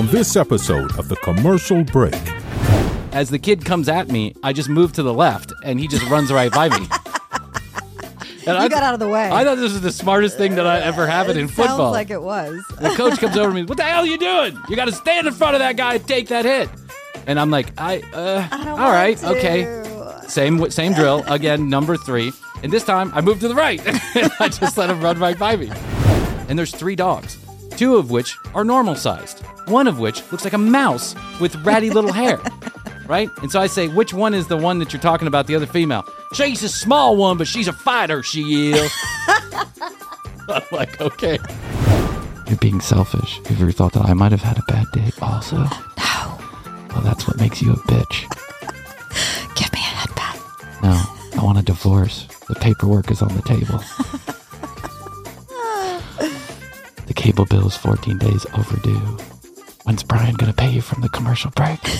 on this episode of The Commercial Break. As the kid comes at me, I just move to the left, and he just runs right by me. And You got out of the way. I thought this was the smartest thing that I ever happened in It football. Sounds like it was. the coach comes over to me. What the hell are you doing? You got to stand in front of that guy and take that hit. And I'm like, I, uh, I don't all want right, to. okay. Same, same drill again. Number three, and this time I moved to the right. and I just let him run right by me. And there's three dogs, two of which are normal sized, one of which looks like a mouse with ratty little hair. Right? And so I say, which one is the one that you're talking about, the other female? She's a small one, but she's a fighter, she is. I'm like, okay. You're being selfish. Have you ever thought that I might have had a bad day also? No. Well, that's what makes you a bitch. Give me a head pat. No, I want a divorce. The paperwork is on the table. cable bill is 14 days overdue. When's Bryan going to pay you from the commercial break?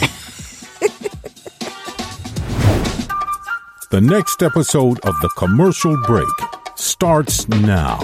The next episode of The Commercial Break starts now.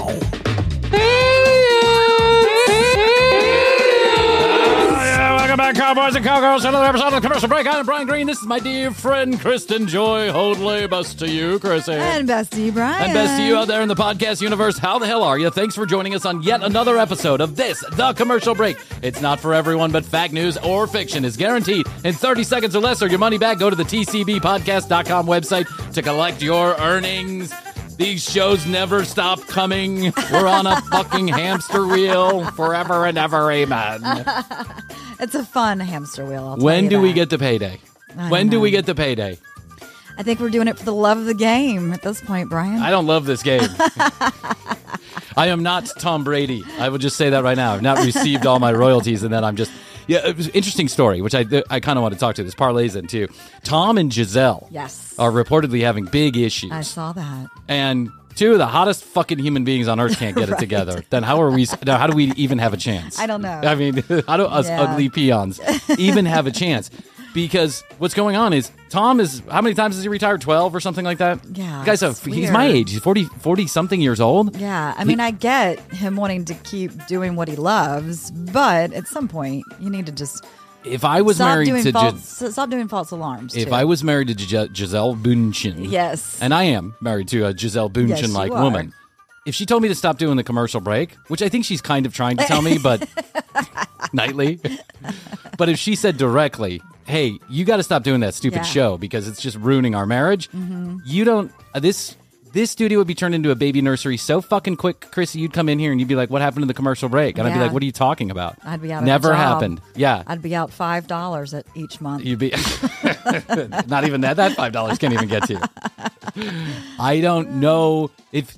Back, Cowboys and Cowgirls, another episode of the commercial break. I'm Bryan Green. This is my dear friend, Kristen Joy Hoadley. Best to you, Krissy. And best to you, Bryan. And best to you out there in the podcast universe, how the hell are you? Thanks for joining us on yet another episode of this, The Commercial Break. It's not for everyone, but fact, news, or fiction is guaranteed in 30 seconds or less or your money back. Go to the TCBpodcast.com website to collect your earnings. These shows never stop coming. We're on a fucking hamster wheel forever and ever. Amen. It's a fun hamster wheel. I'll When do we get the payday? I When don't do we get the payday? I think we're doing it for the love of the game at this point, Bryan. I don't love this game. I am not Tom Brady. I will just say that right now. I've not received all my royalties, and then I'm just yeah. It was an interesting story, which I I kind of want to talk to. This parlays into Tom and Gisele. Yes. are reportedly having big issues, I saw that. and two of the hottest fucking human beings on earth can't get it together. Then how are we? Now, how do we even have a chance? I don't know. I mean, how do us Yeah. ugly peons even have a chance? Because what's going on is Tom is how many times has he retired? Twelve or something like that. Yeah, The guy's he's my age. He's 40, 40 something years old. Yeah, I mean, I get him wanting to keep doing what he loves, but at some point, you need to just If I was stop married to false. Gis- stop doing false alarms. if too. I was married to Gis- Gisele Bündchen, yes, and I am married to a Gisele Yes, Bündchen like are. woman. If she told me to stop doing the commercial break, which I think she's kind of trying to tell me, but nightly. But if she said directly, "Hey, you got to stop doing that stupid Yeah. Mm-hmm. show because it's just ruining our marriage," you don't. Uh, this this studio would be turned into a baby nursery so fucking quick, Krissy. You'd come in here and you'd be like, "What happened to the commercial break?" And I'd be Yeah. like, "What are you talking about?" I'd be out. of a Never job. happened. Yeah, I'd be out five dollars at each month. You'd be not even that. That five dollars can't even get to you. I don't know if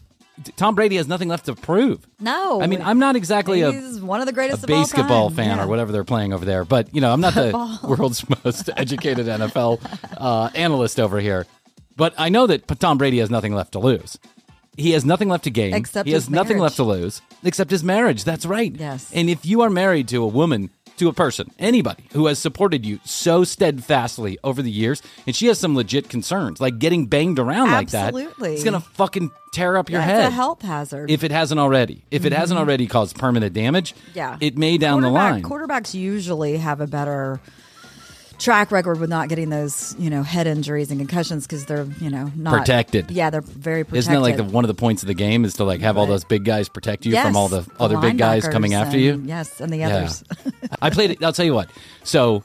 Tom Brady has nothing left to prove. no, I mean, I'm not exactly a, he's one of the greatest a of all basketball time. fan Yeah. or whatever they're playing over there, but you know, I'm not the Football. world's most educated NFL uh, analyst over here. But I know that Tom Brady has nothing left to lose. He has nothing left to gain. Except he has nothing marriage. left to lose except his marriage. That's right. Yes. And if you are married to a woman, to a person, anybody who has supported you so steadfastly over the years, and she has some legit concerns, like getting banged around like that, Absolutely. it's gonna fucking tear up your Yeah, head. It's a health hazard. if it hasn't already. If it hasn't mm-hmm. already caused permanent damage, yeah, it may down the line. Quarterbacks usually have a better track record with not getting those, you know, head injuries and concussions because they're, you know, not Protected. Yeah, they're very protected. Isn't that like the, one of the points of the game is to like have all those big guys protect you yes, from all the other big guys coming after and- you? Yes, and the Yeah. others. I played it. I'll tell you what. So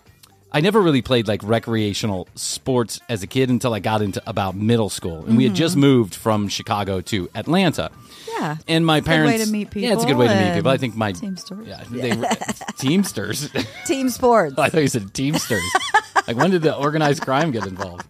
I never really played like recreational sports as a kid until I got into about middle school, and we had just moved from Chicago to Atlanta. Yeah. And my It's a good way parents, to meet yeah, it's a good way to meet people people. I think my Teamsters. yeah, they were, Teamsters. Team sports. I thought you said Teamsters. like when did the organized crime get involved?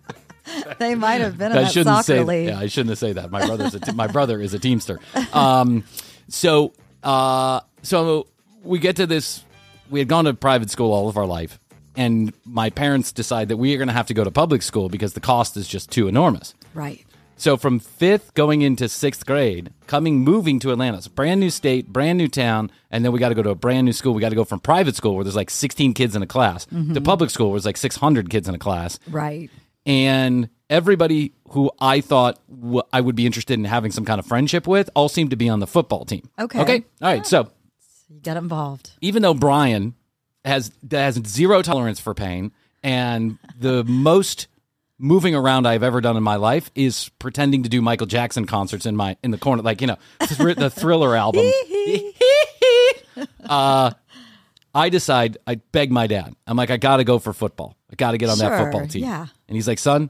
they might have been I shouldn't say. league. Yeah, I shouldn't have said that. My brother's a te- my brother is a teamster. Um, so uh, so we get to this. We had gone to private school all of our life, and my parents decide that we are going to have to go to public school because the cost is just too enormous. Right. So from fifth going into sixth grade, coming moving to Atlanta, it's a brand new state, brand new town, and then we got to go to a brand new school. We got to go from private school where there's like 16 kids in a class to mm-hmm. public school where there's like 600 kids in a class Right. and everybody who I thought w- I would be interested in having some kind of friendship with all seemed to be on the football team. Okay. Okay. All right. So You got involved. even though Bryan has that has zero tolerance for pain, and the most moving around I've ever done in my life is pretending to do Michael Jackson concerts in my in the corner, like you know thr- the Thriller album. uh, I decide I beg my dad. I'm like, I got to go for football. I got to get on that Sure, football team. yeah. And he's like, son,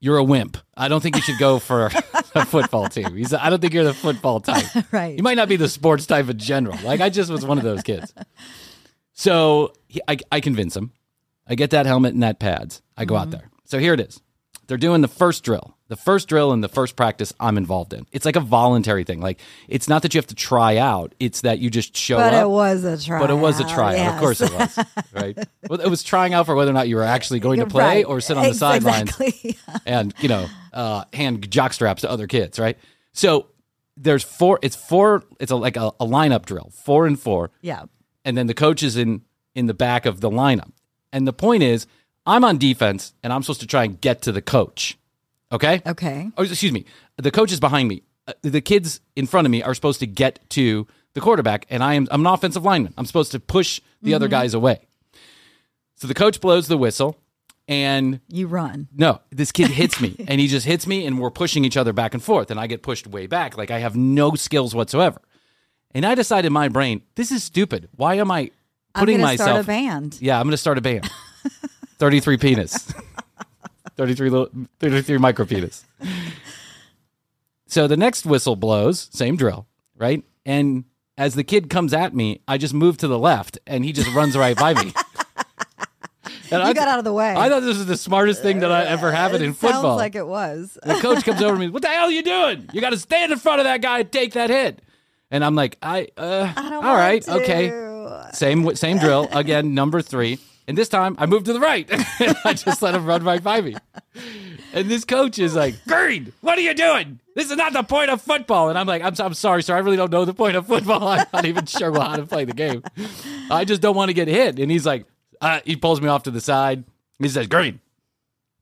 you're a wimp. I don't think you should go for a football team. He's, I don't think you're the football type. Right. You might not be the sports type in general. Like I just was one of those kids. So he, I, I convince him. I get that helmet and that pads. I go out mm-hmm. there. So here it is. They're doing the first drill. The first drill and the first practice I'm involved in. It's like a voluntary thing. Like it's not that you have to try out. It's that you just show But up. it was a try. But it was a tryout. Of course it was. Right. Well, it was trying out for whether or not you were actually going to play or sit on the sidelines and you know uh, hand jock straps to other kids, right? So there's four. It's four. It's a, like a, a lineup drill, four and four, yeah. and then the coach is in in the back of the lineup. And the point is, I'm on defense, and I'm supposed to try and get to the coach. Okay. Okay. Oh, excuse me. The coach is behind me. Uh, The kids in front of me are supposed to get to the quarterback, and I am I'm an offensive lineman. I'm supposed to push the other guys away. So the coach blows the whistle, and You run. no, this kid hits me, and he just hits me, and we're pushing each other back and forth, and I get pushed way back, like I have no skills whatsoever. And I decide in my brain, this is stupid. Why am I putting myself? start a band. Yeah, I'm going to start a band. 33 penis. 33 little, 33 micro penis. So the next whistle blows, same drill, right? And as the kid comes at me, I just move to the left and he just runs right by me. And You I, got out of the way. I thought this was the smartest thing that I ever happened in It sounds football. like it was. the coach comes over to me, "What the hell are you doing? You got to stand in front of that guy and take that hit." And I'm like, "I, uh, I don't all want right, to. okay." Same same drill again, number three. And this time I moved to the right. I just let him run right by me. And this coach is like, Green, what are you doing? This is not the point of football. And I'm like, I'm, I'm sorry, sir. I really don't know the point of football. I'm not even sure how to play the game. I just don't want to get hit. And he's like, uh, he pulls me off to the side. He says, Green,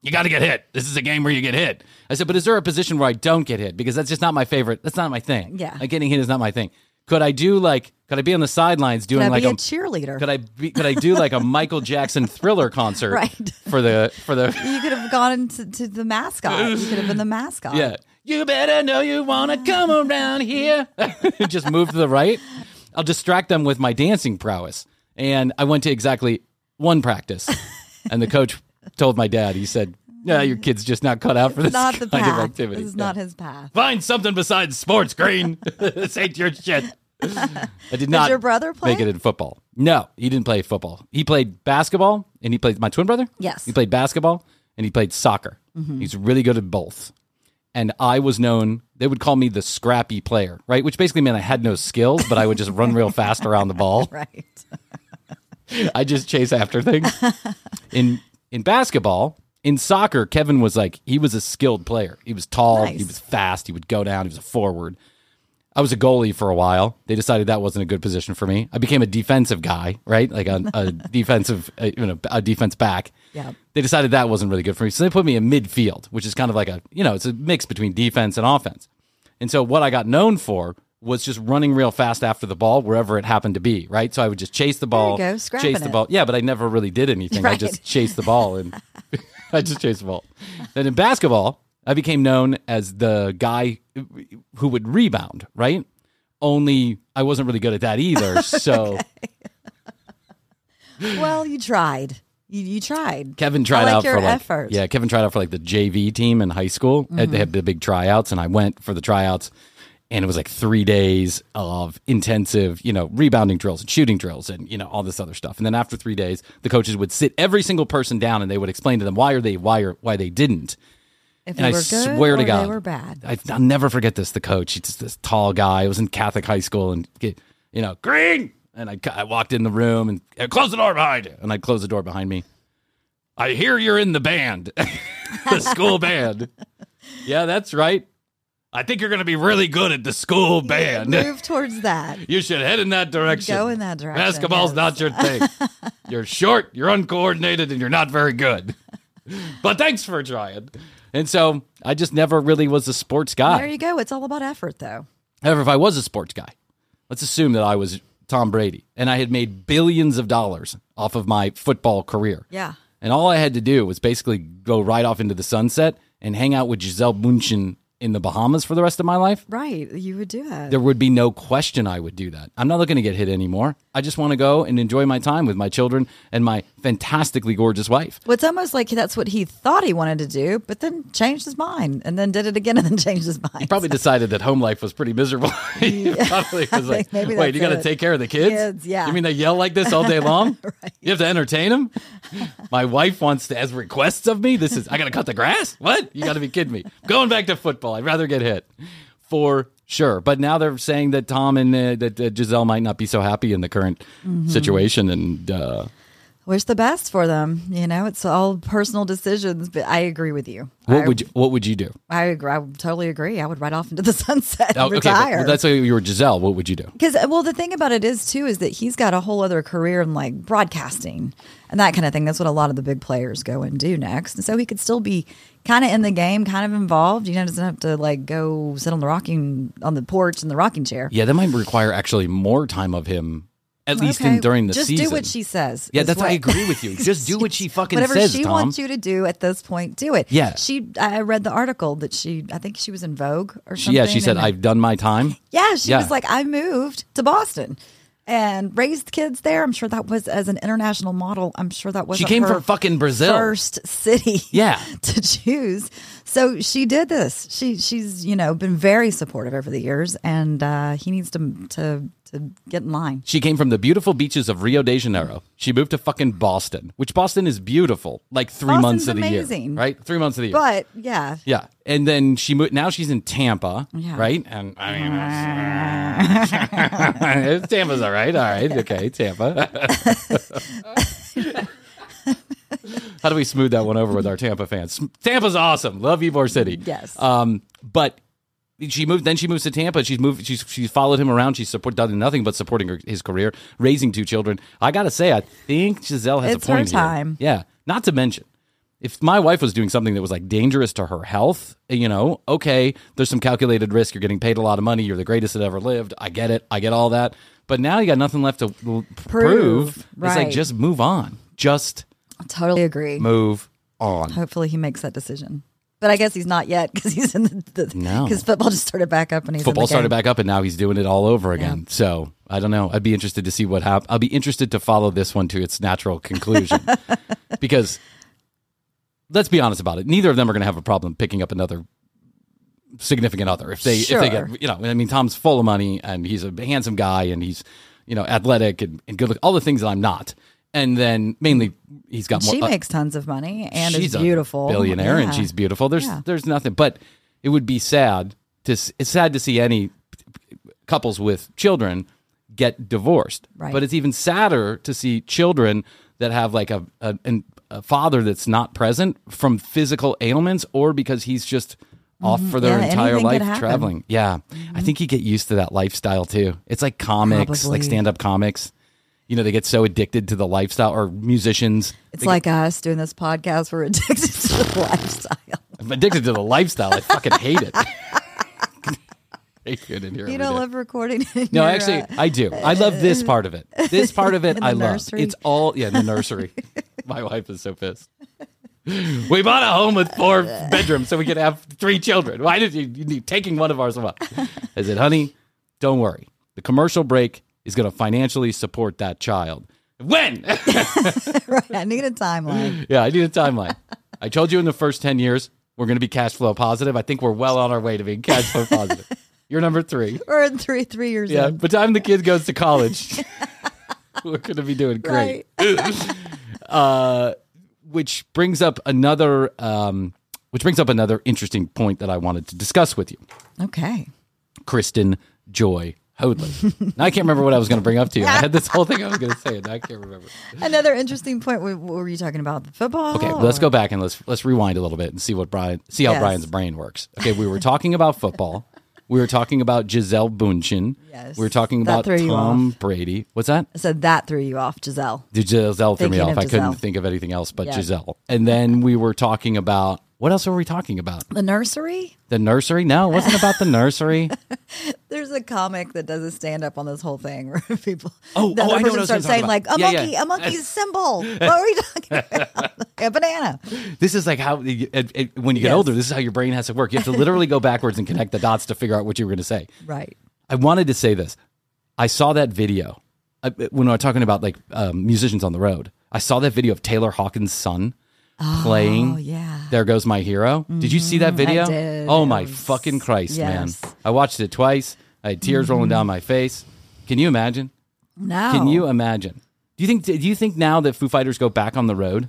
you got to get hit. This is a game where you get hit. I said, but is there a position where I don't get hit? Because that's just not my favorite. That's not my thing. Yeah. Like getting hit is not my thing. Could I do like, could I be on the sidelines doing Could like a a, cheerleader? could I be, could I do like a Michael Jackson thriller concert Right. for the for the you could have gone into to the mascot. You could have been the mascot. yeah you better know you want to come around here just move to the right I'll distract them with my dancing prowess and I went to exactly one practice and the coach told my dad he said yeah your kid's just not cut out for this Not the kind path. of activity This is Yeah. not his path. find something besides sports green this ain't your shit I did not your brother play? make it in football. No, he didn't play football. He played basketball and he played my twin brother. Yes. Mm-hmm. He played basketball and he played soccer. He's really good at both. And I was known, they would call me the scrappy player, right? Which basically meant I had no skills, but I would just run real fast around the ball. Right. I just chase after things. In in basketball, in soccer, Kevin was like he was a skilled player. He was tall, Nice. he was fast, he would go down, he was a forward. I was a goalie for a while. They decided that wasn't a good position for me. I became a defensive guy, right? Like a, a defensive, a, you know, a defense back. Yeah. They decided that wasn't really good for me, so they put me in midfield, which is kind of like a, you know, it's a mix between defense and offense. And so what I got known for was just running real fast after the ball wherever it happened to be, right? So I would just chase the ball, go, chase the it. ball. Yeah, but I never really did anything. I just chased the ball and I just chased the ball. Then in basketball, I became known as the guy who would rebound, right? Only I wasn't really good at that either. So Well, you tried. You, you tried. Kevin tried like out for like effort. yeah, Kevin tried out for like the JV team in high school. Uh, They had the big tryouts, and I went for the tryouts, and it was like three days of intensive, you know, rebounding drills and shooting drills, and you know all this other stuff. And then after three days, the coaches would sit every single person down, and they would explain to them why are they why are why they didn't. If And they I were good swear to God, they were bad. I, I'll never forget this. The coach, he's just this tall guy. I was in Catholic high school, and you know, green. And I, I walked in the room and "Uh, close the door behind you. And I'd close the door behind me. I hear you're in the band, the school band. Yeah, that's right. I think you're going to be really good at the school band. Move towards that. You should head in that direction. Go in that direction, Basketball's yes. not your thing. you're short, you're uncoordinated, and you're not very good. but thanks for trying. And so I just never really was a sports guy. There you go. It's all about effort, though. However, if I was a sports guy, let's assume that I was Tom Brady, and I had made billions of dollars off of my football career. Yeah. And all I had to do was basically go right off into the sunset and hang out with Gisele Bundchen in the Bahamas for the rest of my life. Right. You would do that. There would be no question I would do that. I'm not looking to get hit anymore. I just want to go and enjoy my time with my children and my fantastically gorgeous wife. Well, it's almost like that's what he thought he wanted to do, but then changed his mind and then did it again and then changed his mind. He Probably decided that home life was pretty miserable. He probably was like, wait, you got to take care of the kids? Kids, yeah. You mean they yell like this all day long? right. You have to entertain them? My wife wants to, has requests of me. This is, I got to cut the grass? What? You got to be kidding me. Going back to football. I'd rather get hit for sure. But now they're saying that Tom and uh, that uh, Gisele might not be so happy in the current Mm-hmm. situation. And, uh, Wish the best for them. You know, it's all personal decisions, but I agree with you. what I, would you, what would you do? I agree. I totally agree. I would ride off into the sunset Oh, and okay, that's how you were Gisele. What would you do? Because well, the thing about it is too is that he's got a whole other career in like broadcasting and that kind of thing. That's what a lot of the big players go and do next. And so he could still be kind of in the game, kind of involved. You know, doesn't have to like go sit on the rocking on the porch in the rocking chair. Yeah, that might require actually more time of him, at least in during the just season. Just do what she says. Yeah, that's what- I agree with you. Just do what she fucking Whatever says, Whatever she Tom. wants you to do at this point, do it. Yeah. She. I read the article that she. I think she was in Vogue or She- something. yeah, she said, "I've done my time." Yeah, she Yeah. was like, I moved to Boston and raised kids there. I'm sure that was as an international model. I'm sure that was She came her from fucking Brazil. first city, Yeah. to choose. So she did this. She she's you know been very supportive over the years, and uh, he needs to to to get in line. She came from the beautiful beaches of Rio de Janeiro. She moved to fucking Boston, which Boston is beautiful, like three Boston's months of the year, right? Three months of the year. But yeah, yeah, and then she moved. Now she's in Tampa, Yeah. right? And I mean, Tampa's all right. All right, okay, Tampa. How do we smooth that one over with our Tampa fans? Tampa's awesome. Love Ybor City. Yes. Um, but she moved. Then she moves to Tampa. She's moved. She's she's followed him around. She's support done nothing but supporting her, his career, raising two children. I gotta say, I think Gisele has It's a her point here. time. Yeah. Not to mention, if my wife was doing something that was like dangerous to her health, you know, okay, there's some calculated risk. You're getting paid a lot of money. You're the greatest that ever lived. I get it. I get all that. But now you got nothing left to l- prove. It's like just move on. Just I totally agree. move on. Hopefully, he makes that decision. But I guess he's not yet because he's in the, the No. because football just started back up and he's football started back up and now he's doing it all over again. So I don't know. I'd be interested to see what happens. I'll be interested to follow this one to its natural conclusion because let's be honest about it. Neither of them are going to have a problem picking up another significant other if they if they get you know. I mean, Tom's full of money and he's a handsome guy and he's you know athletic and, and good. Look, all the things that I'm not. And then mainly he's got more. She uh, makes tons of money and she's is beautiful, a billionaire, and she's beautiful. There's Yeah. there's nothing, but it would be sad to it's sad to see any couples with children get divorced. Right. But it's even sadder to see children that have like a a, a father that's not present from physical ailments or because he's just off for their Mm-hmm. Yeah, entire life. Mm-hmm. traveling. Yeah. I think you get used to that lifestyle too. It's like comics, Probably. like stand up comics. You know, they get so addicted to the lifestyle or musicians. It's like us doing this podcast. We're addicted to the lifestyle. I'm addicted to the lifestyle. I fucking hate it. You don't love recording. in No, your, actually, uh, I do. I love this part of it. This part of it, I love. nursery? It's all yeah, the nursery. My wife is so pissed. We bought a home with four bedrooms so we could have three children. Why did you, you need taking one of ours away? I said, honey, don't worry. The commercial break is going to financially support that child. When? right, I need a timeline. yeah, I need a timeline. I told you in the first 10 years, we're going to be cash flow positive. I think we're well on our way to being cash flow positive. You're number three. We're in three three years. Yeah, in. by the time the kid goes to college, we're going to be doing great. Right. Uh, which brings up another, um, which brings up another interesting point that I wanted to discuss with you, Okay. Kristen Joy Hoadley. now I can't remember what I was going to bring up to you. I had this whole thing I was going to say, and I can't remember. Another interesting point. What were you talking about? The football. Okay, let's go back and let's let's rewind a little bit and see what Bryan see how Yes. Bryan's brain works. Okay, we were talking about football. We were talking about Gisele Bundchen. Yes. We were talking about Tom Brady. What's that? I said that threw you off, Gisele. The Gisele threw me off. of I couldn't think of anything else but Yeah. Gisele. And then we were talking about what else were we talking about? The nursery. The nursery? No, it wasn't about the nursery. There's a comic that does a stand up on this whole thing where people Oh, the oh, other I know person starts saying like a. Yeah, monkey, yeah. a monkey's symbol. What are we talking about? a banana. This is like how it, it, it- when you get Yes. older, this is how your brain has to work. You have to literally go backwards and connect the dots to figure out what you were going to say. Right. I wanted to say this. I saw that video I, when we were talking about like um, musicians on the road. I saw that video of Taylor Hawkins' son playing. Oh yeah. There goes my hero. Did you see that video? did. Oh my fucking Christ, yes. man! I watched it twice. I had tears rolling down my face. Can you imagine? No. Can you imagine? Do you think? Do you think now that Foo Fighters go back on the road,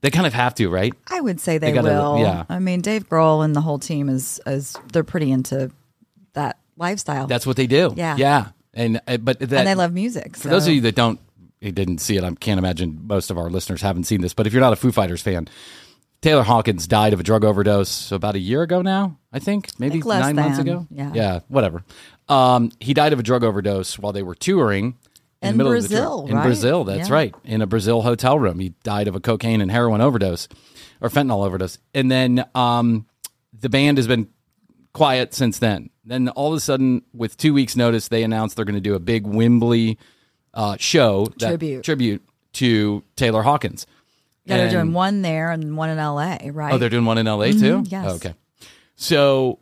they kind of have to, right? I would say they, gotta- will. yeah. I mean, Dave Grohl and the whole team is is they're pretty into that lifestyle. That's what they do. Yeah. yeah. And uh, but that, and they love music. For those of you that don't, you didn't see it, I can't imagine most of our listeners haven't seen this. But if you're not a Foo Fighters fan, Taylor Hawkins died of a drug overdose about a year ago now, I think, maybe less nine months ago. yeah. yeah, whatever. Um, he died of a drug overdose while they were touring in, In the middle of the Brazil, tour. In right? Brazil, that's Yeah. right. In a Brazil hotel room, he died of a cocaine and heroin overdose or fentanyl overdose. And then um, the band has been quiet since then. Then all of a sudden, with two weeks' notice, they announced they're going to do a big Wembley uh, show that- Tribute. tribute to Taylor Hawkins. yeah, they're doing one there and one in L.A. Right? Oh, they're doing one in LA too. yes. Oh, okay. So,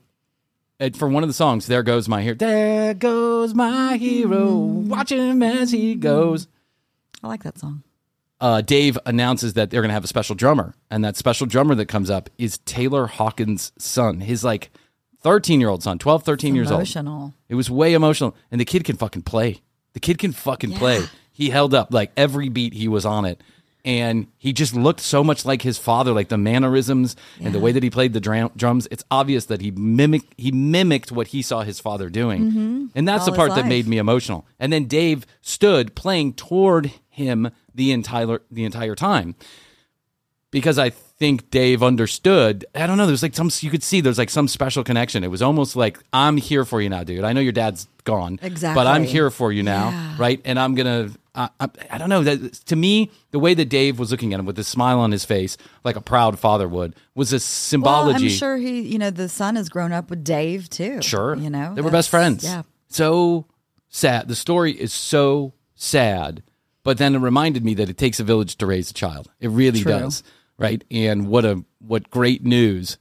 and for one of the songs, "There Goes My Hero," there goes my hero, watch him as he goes. I like that song. uh, Dave announces that they're going to have a special drummer, and that special drummer that comes up is Taylor Hawkins' son, his like 13 year old son, 12, 13 years old. Emotional. It was way emotional, and the kid can fucking play. The kid can fucking play. He held up like every beat he was on it. And he just looked so much like his father, like the mannerisms and the way that he played the dram- drums. It's obvious that he mimicked he mimicked what he saw his father doing, mm-hmm. and that's All the part that made me emotional. And then Dave stood playing toward him the entire the entire time because I think Dave understood. I don't know. There's like some you could see there's like some special connection. It was almost like I'm here for you now, dude. I know your dad's gone, exactly, but I'm here for you now, Yeah. right? And I'm gonna. I, I, I don't know. That to me, the way that Dave was looking at him with this smile on his face, like a proud father would, was a Well, symbology. I'm sure he, you know, the son has grown up with Dave too. Sure. You know, they were best friends. Yeah. So sad. The story is so sad, but then it reminded me that it takes a village to raise a child. It really True. does. Right. And what a what great news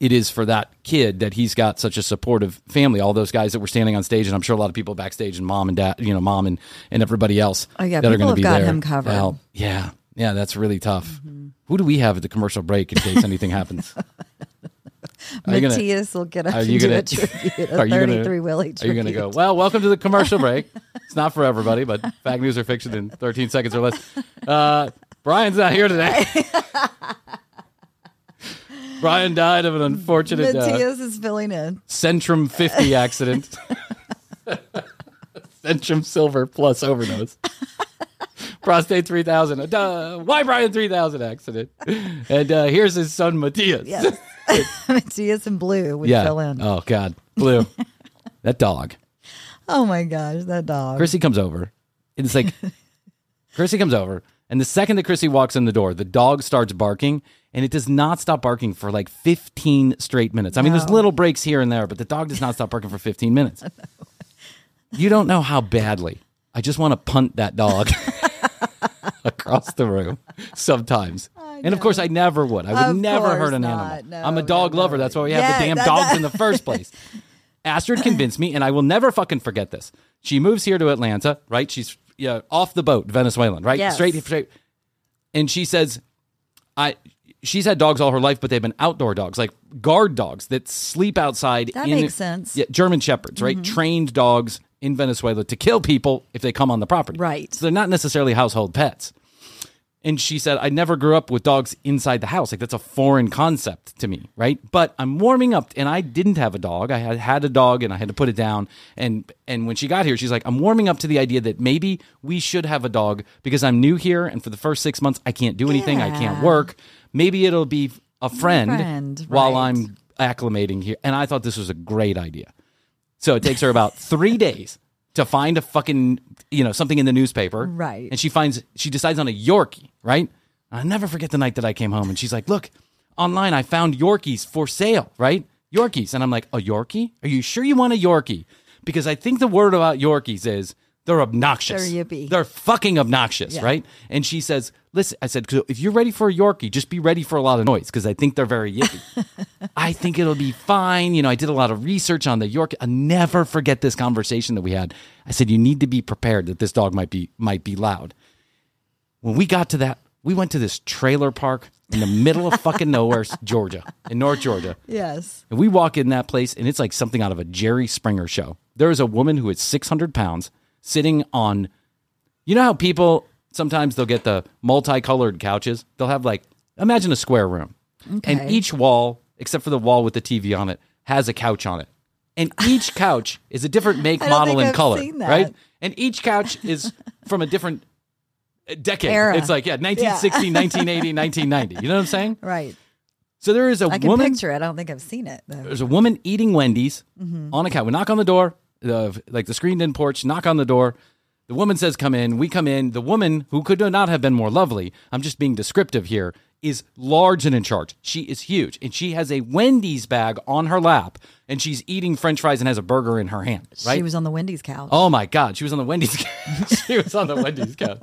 it is for that kid that he's got such a supportive family. All those guys that were standing on stage, and I'm sure a lot of people backstage, and mom and dad, you know, mom and and everybody else. Oh, yeah, that are people going to be got there. him covered. Mm-hmm. Well, yeah, yeah, that's really tough. Who do we have at the commercial break in case anything happens? Are Matthias will get up are you gonna- a tribute, a are you gonna- 33 Willie Are you going to go? Well, welcome to the commercial break. it's not for everybody, but fact, news, or fiction in 13 seconds or less. Uh, Bryan's not here today. Bryan died of an unfortunate uh, Matthias is filling in. Centrum 50 accident. Centrum Silver plus overdose. Prostate 3000. Uh, duh. Why Bryan 3000 accident? And uh, here's his son, Matthias. Yes. Matthias and Blue would yeah. fill in. Oh. God. Blue. that dog. Oh, my gosh, that dog. Krissy comes over. It's like, Krissy comes over. And the second that Krissy walks in the door, the dog starts barking. And it does not stop barking for like 15 straight minutes. I mean, there's little breaks here and there, but the dog does not stop barking for 15 minutes. You don't know how badly. I just want to punt that dog across the room sometimes. And of course, I never would. I would Of never hurt an not. animal. No, I'm a dog no. lover. That's why we have Yeah, the damn that- dogs that- in the first place. Astrid convinced me, and I will never fucking forget this. She moves here to Atlanta, right? She's yeah, off the boat, Venezuelan, right? Yes. Straight, straight. And she says, I. She's had dogs all her life, but they've been outdoor dogs, like guard dogs that sleep outside. That in- makes sense. Mm-hmm. Yeah, German shepherds, right? Trained dogs in Venezuela to kill people if they come on the property. Right. So they're not necessarily household pets. And she said, I never grew up with dogs inside the house. Like that's a foreign concept to me, right? But I'm warming up and I didn't have a dog. I had had a dog and I had to put it down. And and when she got here, she's like, I'm warming up to the idea that maybe we should have a dog because I'm new here and for the first six months I can't do anything. I can't work. Maybe it'll be a friend, friend, while right. I'm acclimating here. And I thought this was a great idea. So it takes her about three days to find a fucking, you know, something in the newspaper. Right. And she finds, she decides on a Yorkie, right? I'll never forget the night that I came home and she's like, look, online, I found Yorkies for sale, right? Yorkies. And I'm like, a Yorkie? Are you sure you want a Yorkie? because I think the word about Yorkies is they're obnoxious. They're yippy. They're fucking obnoxious, Yeah. right? And she says, "Listen," I said, "If you're ready for a Yorkie, just be ready for a lot of noise because I think they're very yippy. I think it'll be fine. You know, I did a lot of research on the Yorkie. I'll never forget this conversation that we had. I said, you need to be prepared that this dog might be might be loud. When we got to that, we went to this trailer park in the middle of fucking nowhere, Georgia, in North Georgia. Yes. And we walk in that place, and it's like something out of a Jerry Springer show. There is a woman who is 600 pounds sitting on, you know how people sometimes they'll get the multicolored couches? They'll have like, imagine a square room. And each wall, except for the wall with the TV on it, has a couch on it. And each couch is a different make, model, and I've color, seen that. right? And each couch is from a different uh, decade. Era. It's like, yeah, 1960, 1980, 1990. You know what I'm saying? Right. So there is a I can woman picture it. I don't think I've seen it though. there's a woman eating Wendy's Mm-hmm. on a couch. We knock on the door, the like the screened in porch, knock on the door. The woman says, Come in. We come in. The woman, who could not have been more lovely, I'm just being descriptive here, is large and in charge. She is huge. And she has a Wendy's bag on her lap and she's eating french fries and has a burger in her hand. Right? She was on the Wendy's couch. Oh my God, she was on the Wendy's couch. she was on the Wendy's couch.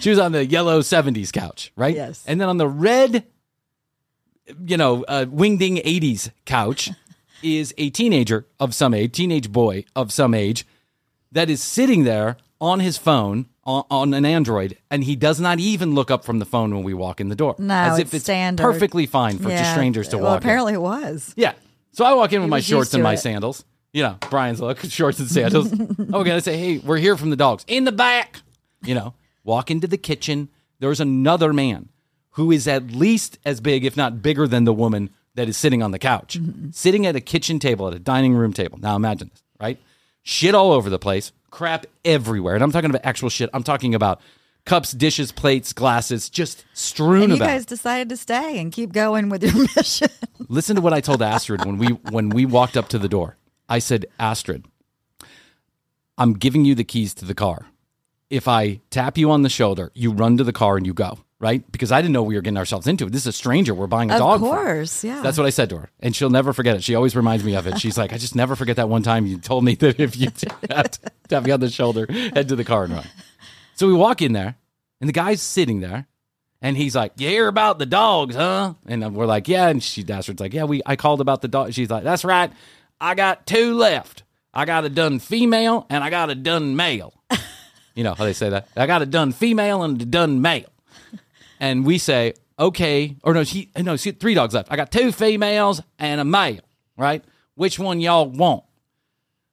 She was on the yellow 70s couch, right? Yes. And then on the red, you know, uh, wingding 80s couch is a teenager of some age, teenage boy of some age, that is sitting there on his phone on, on an Android, and he does not even look up from the phone when we walk in the door. No, as if it's standard. perfectly fine for just strangers to well, walk in. apparently it was. Yeah. So I walk in with He my shorts and my it. sandals. You know, Bryan's look, shorts and sandals. oh, I say, hey, we're here from the dogs. In the back. You know, walk into the kitchen. There's another man who is at least as big, if not bigger than the woman that is sitting on the couch, Mm-hmm. sitting at a kitchen table, at a dining room table. Now imagine this, right? Shit all over the place, crap everywhere. And I'm talking about actual shit. I'm talking about cups, dishes, plates, glasses, just strewn And you about. guys decided to stay and keep going with your mission. Listen to what I told Astrid when we when we walked up to the door. I said, Astrid, I'm giving you the keys to the car. If I tap you on the shoulder, you run to the car and you go, right? Because I didn't know we were getting ourselves into. This is a stranger we're buying a of dog Of course, yeah. That's what I said to her. And she'll never forget it. She always reminds me of it. She's like, I just never forget that one time you told me that if you tapped, tap me on the shoulder, head to the car and run. So we walk in there, and the guy's sitting there, and he's like, "You hear about the dogs, huh?" And we're like, "Yeah." And she, Astrid's like, "Yeah, we." I called about the dog. She's like, "That's right. I got two left. I got a done female, and I got a done male." you know how they say that? I got a done female and a done male. And we say, "Okay," or no, she, no, she three dogs left. I got two females and a male. Right? Which one y'all want?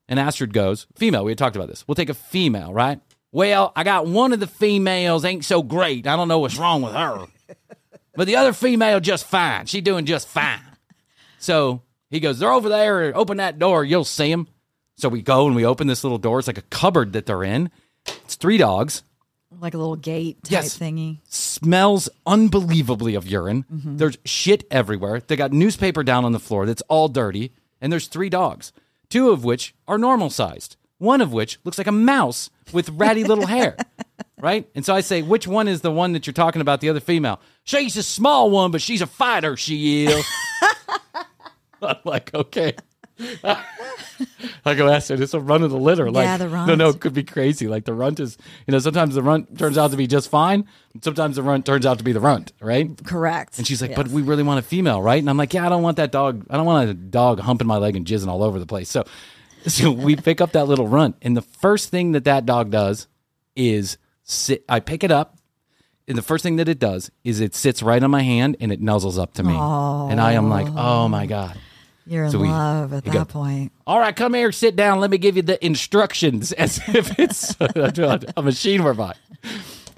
And Astrid goes, female. We had talked about this. We'll take a female, right? Well, I got one of the females ain't so great. I don't know what's wrong with her. But the other female just fine. She doing just fine. So he goes, they're over there. Open that door. You'll see them. So we go and we open this little door. It's like a cupboard that they're in. It's three dogs. Like a little gate type Yes. thingy. Smells unbelievably of urine. Mm-hmm. There's shit everywhere. They got newspaper down on the floor that's all dirty. And there's three dogs, two of which are normal sized, one of which looks like a mouse with ratty little hair. Right? And so I say, which one is the one that you're talking about, the other female? She's a small one, but she's a fighter, she is. I'm like, okay. I go ask her, it's a run of the litter. Like, Yeah, the No, no, it could be crazy. Like the runt is, you know, sometimes the runt turns out to be just fine. Sometimes the runt turns out to be the runt, right? Correct. And she's like, Yes. but we really want a female, right? And I'm like, yeah, I don't want that dog. I don't want a dog humping my leg and jizzing all over the place. So, so we pick up that little runt, and the first thing that that dog does is sit. I pick it up, and the first thing that it does is it sits right on my hand and it nuzzles up to me, and I am like, oh my god. You're in so we- love at that go- point. All right, come here, sit down. Let me give you the instructions as if it's a machine we're buying.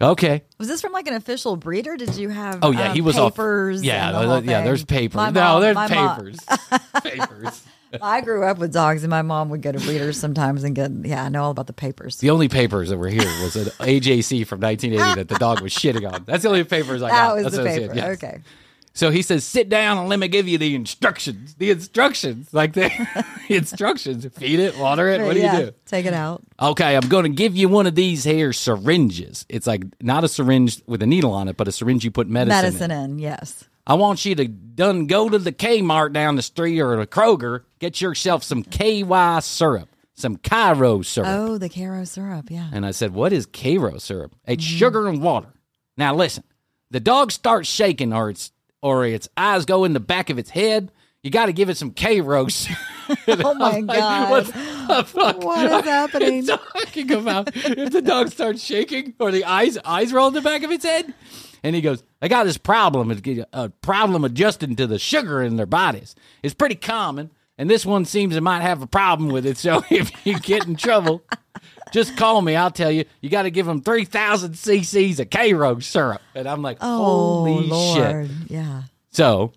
Okay. Was this from like an official breeder? Did you have? Oh yeah, um, he was off- papers. Yeah, the whole yeah. thing? There's papers. My no, there's papers. papers. I grew up with dogs, and my mom would go to breeders sometimes and get. Yeah, I know all about the papers. The only papers that were here was an AJC from 1980 that the dog was shitting on. That's the only papers I That got. was That's the what paper. yes. Okay. So he says, "Sit down and let me give you the instructions." The instructions, like the, instructions: feed it, water it. What do yeah, you do? Take it out. Okay, I'm going to give you one of these here syringes. It's like not a syringe with a needle on it, but a syringe you put medicine, Medicine in. in. Yes. I want you to done go to the Kmart down the street or the Kroger, get yourself some KY syrup. some Karo syrup. Oh, the Karo syrup. Yeah. And I said, What is Karo syrup? It's mm-hmm. sugar and water. Now listen, the dog starts shaking or its or its eyes go in the back of its head. You got to give it some syrup." Oh my Like, God. what the fuck? What is happening? Talking about if the dog starts shaking or the eyes eyes roll in the back of its head. And he goes, I got this problem, It's a problem adjusting to the sugar in their bodies. It's pretty common, and this one seems to might have a problem with it. So if you get in trouble, just call me. I'll tell you. You got to give them three thousand cc's of Karo syrup. And I'm like, Oh, holy Lord. shit! Yeah. So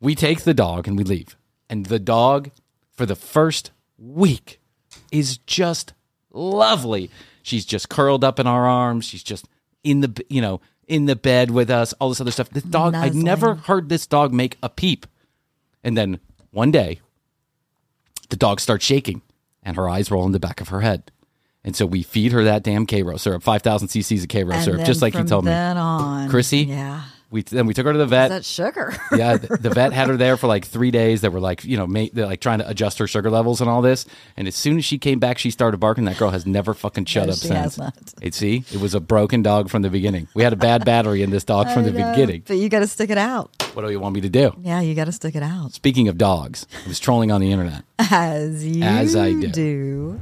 we take the dog and we leave. And the dog, for the first week, is just lovely. She's just curled up in our arms. She's just in the, you know, in the bed with us, all this other stuff. This dog, I'd never heard this dog make a peep. And then one day, the dog starts shaking and her eyes roll in the back of her head. And so we feed her that damn Karo syrup, 5,000 cc's of And syrup, just like you told me. then on, Krissy? Yeah. We, then we took her to the vet That's sugar. yeah, the, the vet had her there for like three days. They were like, you know, ma- they're like trying to adjust her sugar levels and all this. And as soon as she came back, she started barking. That girl has never fucking shut No, up she since. It, see, it was a broken dog from the beginning. We had a bad battery in this dog from the know, beginning. But you got to stick it out. What do you want me to do? Yeah, you got to stick it out. Speaking of dogs, I was trolling on the internet. As you As I do. do.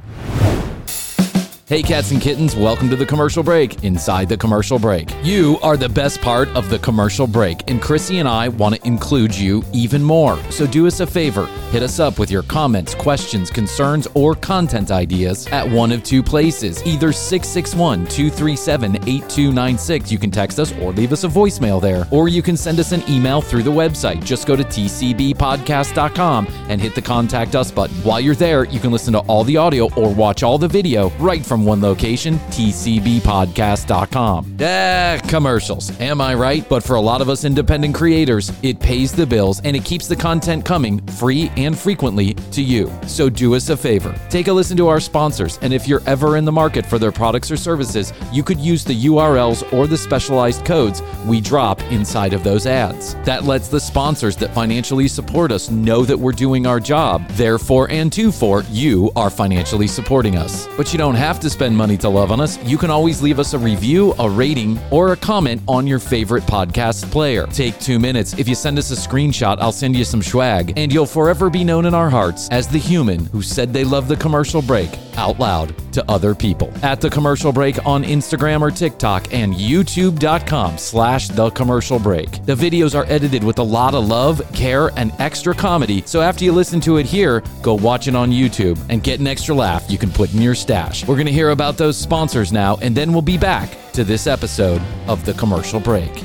Hey, cats and kittens, welcome to the commercial break inside the commercial break. You are the best part of the commercial break, and Krissy and I want to include you even more. So do us a favor hit us up with your comments, questions, concerns, or content ideas at one of two places either 661 237 8296. You can text us or leave us a voicemail there, or you can send us an email through the website. Just go to tcbpodcast.com and hit the contact us button. While you're there, you can listen to all the audio or watch all the video right from one location, tcbpodcast.com. Ah, commercials. Am I right? But for a lot of us independent creators, it pays the bills and it keeps the content coming free and frequently to you. So do us a favor. Take a listen to our sponsors, and if you're ever in the market for their products or services, you could use the URLs or the specialized codes we drop inside of those ads. That lets the sponsors that financially support us know that we're doing our job. Therefore, and to for, you are financially supporting us. But you don't have to spend money to love on us. You can always leave us a review, a rating, or a comment on your favorite podcast player. Take two minutes. If you send us a screenshot, I'll send you some swag, and you'll forever be known in our hearts as the human who said they love the commercial break out loud to other people. At the commercial break on Instagram or TikTok and youtube.com slash the commercial break. The videos are edited with a lot of love, care, and extra comedy. So after you listen to it here, go watch it on YouTube and get an extra laugh you can put in your stash. We're going to hear about those sponsors now, and then we'll be back to this episode of the commercial break.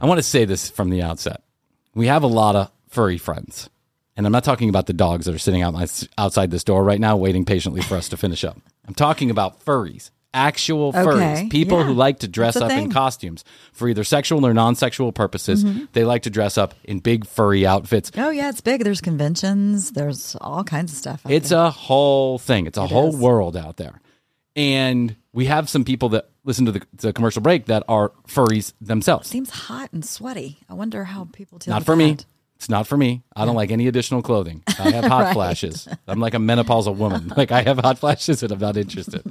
I want to say this from the outset. We have a lot of furry friends. And I'm not talking about the dogs that are sitting outside this door right now, waiting patiently for us to finish up. I'm talking about furries, actual Okay, furries, people yeah. who like to dress up in costumes for either sexual or non sexual purposes. Mm-hmm. They like to dress up in big furry outfits. Oh yeah, it's big. There's conventions. There's all kinds of stuff. It's there. a whole thing. It's a whole is. world out there. And we have some people that listen to the, the commercial break that are furries themselves. seems hot and sweaty. I wonder how people deal Not for me. It's not for me. I don't like any additional clothing. I have hot Right. flashes. I'm like a menopausal woman. Like I have hot flashes and I'm not interested.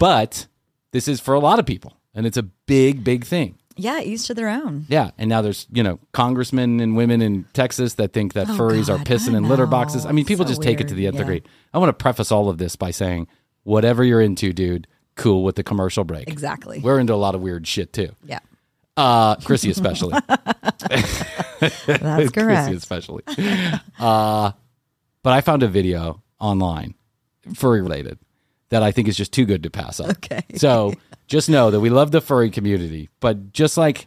But this is for a lot of people. And it's a big, big thing. Yeah, each to their own. Yeah. And now there's, you know, congressmen and women in Texas that think that Oh, furries are pissing in litter boxes. I mean, people So just take it to the nth Yeah. degree. I want to preface all of this by saying, whatever you're into, dude, cool with the commercial break. Exactly. We're into a lot of weird shit too. Yeah, Uh, Krissy especially. that's Krissy correct. especially. Uh, but I found a video online, furry related, that I think is just too good to pass up. Okay. So just know that we love the furry community, but just like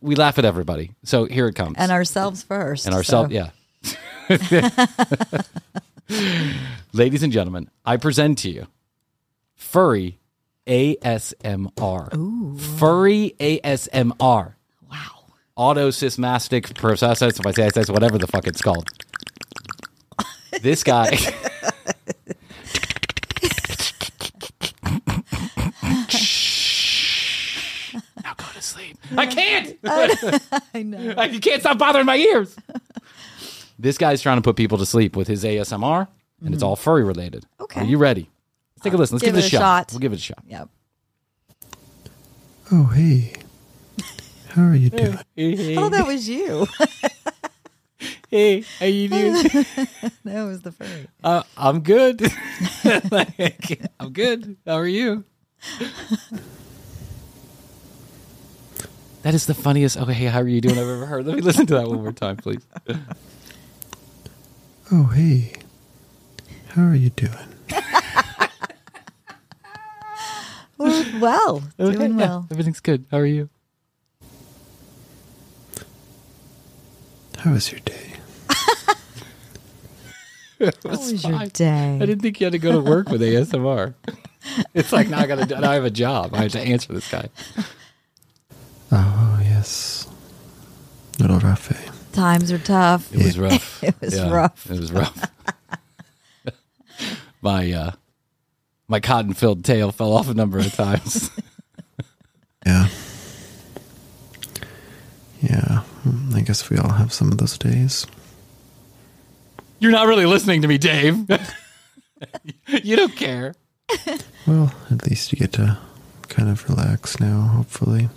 we laugh at everybody. So here it comes. And ourselves first. And ourselves, so- yeah. Ladies and gentlemen, I present to you furry ASMR. Ooh. Furry ASMR Wow. autosysmastic processes, if I say I say whatever the fuck it's called. This guy. I can't. I know. I, you can't stop bothering my ears. This guy's trying to put people to sleep with his ASMR, and it's all furry related. Mm-hmm. Okay. Are you ready? Let's take a listen. Let's give, give it a a shot. shot. We'll give it a shot. Yep. Oh, hey. How are you doing? Oh, that was you. Hey, how you doing? that was the furry. uh, I'm good. Like, I'm good. How are you? That is the funniest. Oh, hey, how are you doing? I've ever heard. Let me listen to that one more time, please. Oh, hey. How are you doing? Well, well doing Yeah, well. everything's good. How are you? How was your day? How was your day? I didn't think you had to go to work with ASMR. It's like now I got to. Now I have a job. I have to answer this guy. Oh, yes. Little rough, eh? Times are tough. It was rough. It was rough. It was rough. my uh, my cotton filled tail fell off a number of times. Yeah. Yeah. mm, I guess we all have some of those days. You're not really listening to me, Dave. you don't care. Well, at least you get to kind of relax now, hopefully.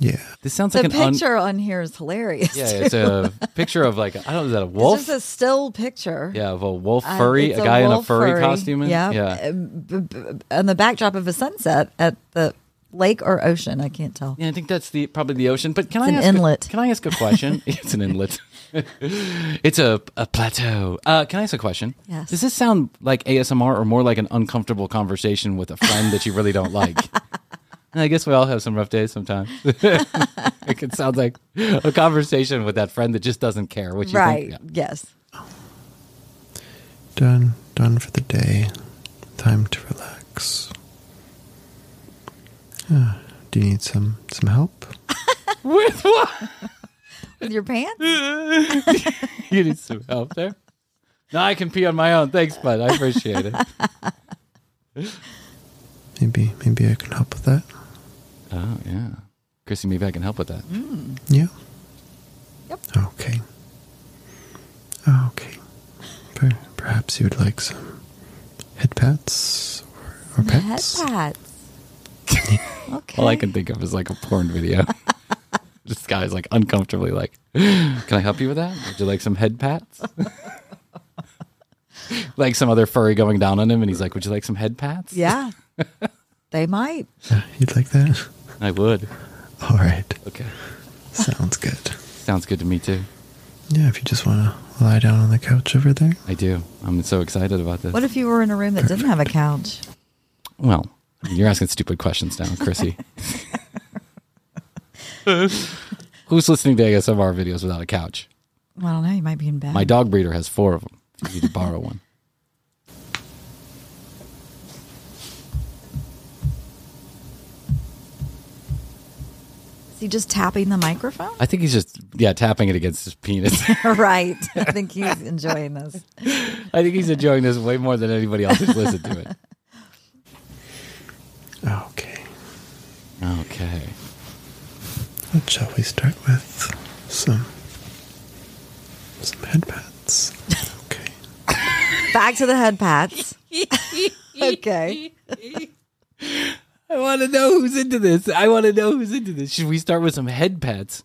Yeah. This sounds The like an un- picture on here is hilarious. yeah, it's a picture of like I don't know, is that a wolf? It's just a still picture. yeah, of a wolf Uh, furry, it's a guy in a wolf furry, costume. in- Yeah. yeah. Uh, b- b- On the backdrop of a sunset at the lake or ocean. I can't tell. Yeah, I think that's the probably the ocean. But can It's I an ask inlet. A, can I ask a question? it's an inlet. it's a, a plateau. Uh, can I ask a question? Yes. Does this sound like ASMR or more like an uncomfortable conversation with a friend that you really don't like? I guess we all have some rough days sometimes. it can sound like a conversation with that friend that just doesn't care what you Right. think. Yes. Done. Done for the day. Time to relax. Uh, do you need some some help? With what? With your pants? you need some help there? No, I can pee on my own. Thanks, bud. I appreciate it. Maybe maybe I can help with that. Oh, yeah. Krissy, maybe I can help with that. Yeah. Yep. Okay. Okay. Perhaps you would like some head pats or, or Head pats. okay. All I can think of is like a porn video. this guy's like uncomfortably like, "Can I help you with that? Would you like some head pats?" like some other furry going down on him, and he's like, "Would you like some head pats?" Yeah. they might. Uh, You'd like that? I would. All right. Okay, Sounds good. sounds good to me too. Yeah, if you just want to lie down on the couch over there. I do. I'm so excited about this. What if you were in a room that didn't have a couch? well, you're asking stupid questions now, Krissy. Who's listening to ASMR videos without a couch? I don't know. You might be in bed. My dog breeder has four of them. You need to borrow one. Is he just tapping the microphone? I think he's just yeah tapping it against his penis. right. I think he's enjoying this. I think he's enjoying this way more than anybody else who's listened to it. Okay. Okay. What shall we start with? Some some head pats. Okay. Back to the head pats. okay. I want to know who's into this. I want to know who's into this. Should we start with some head pats?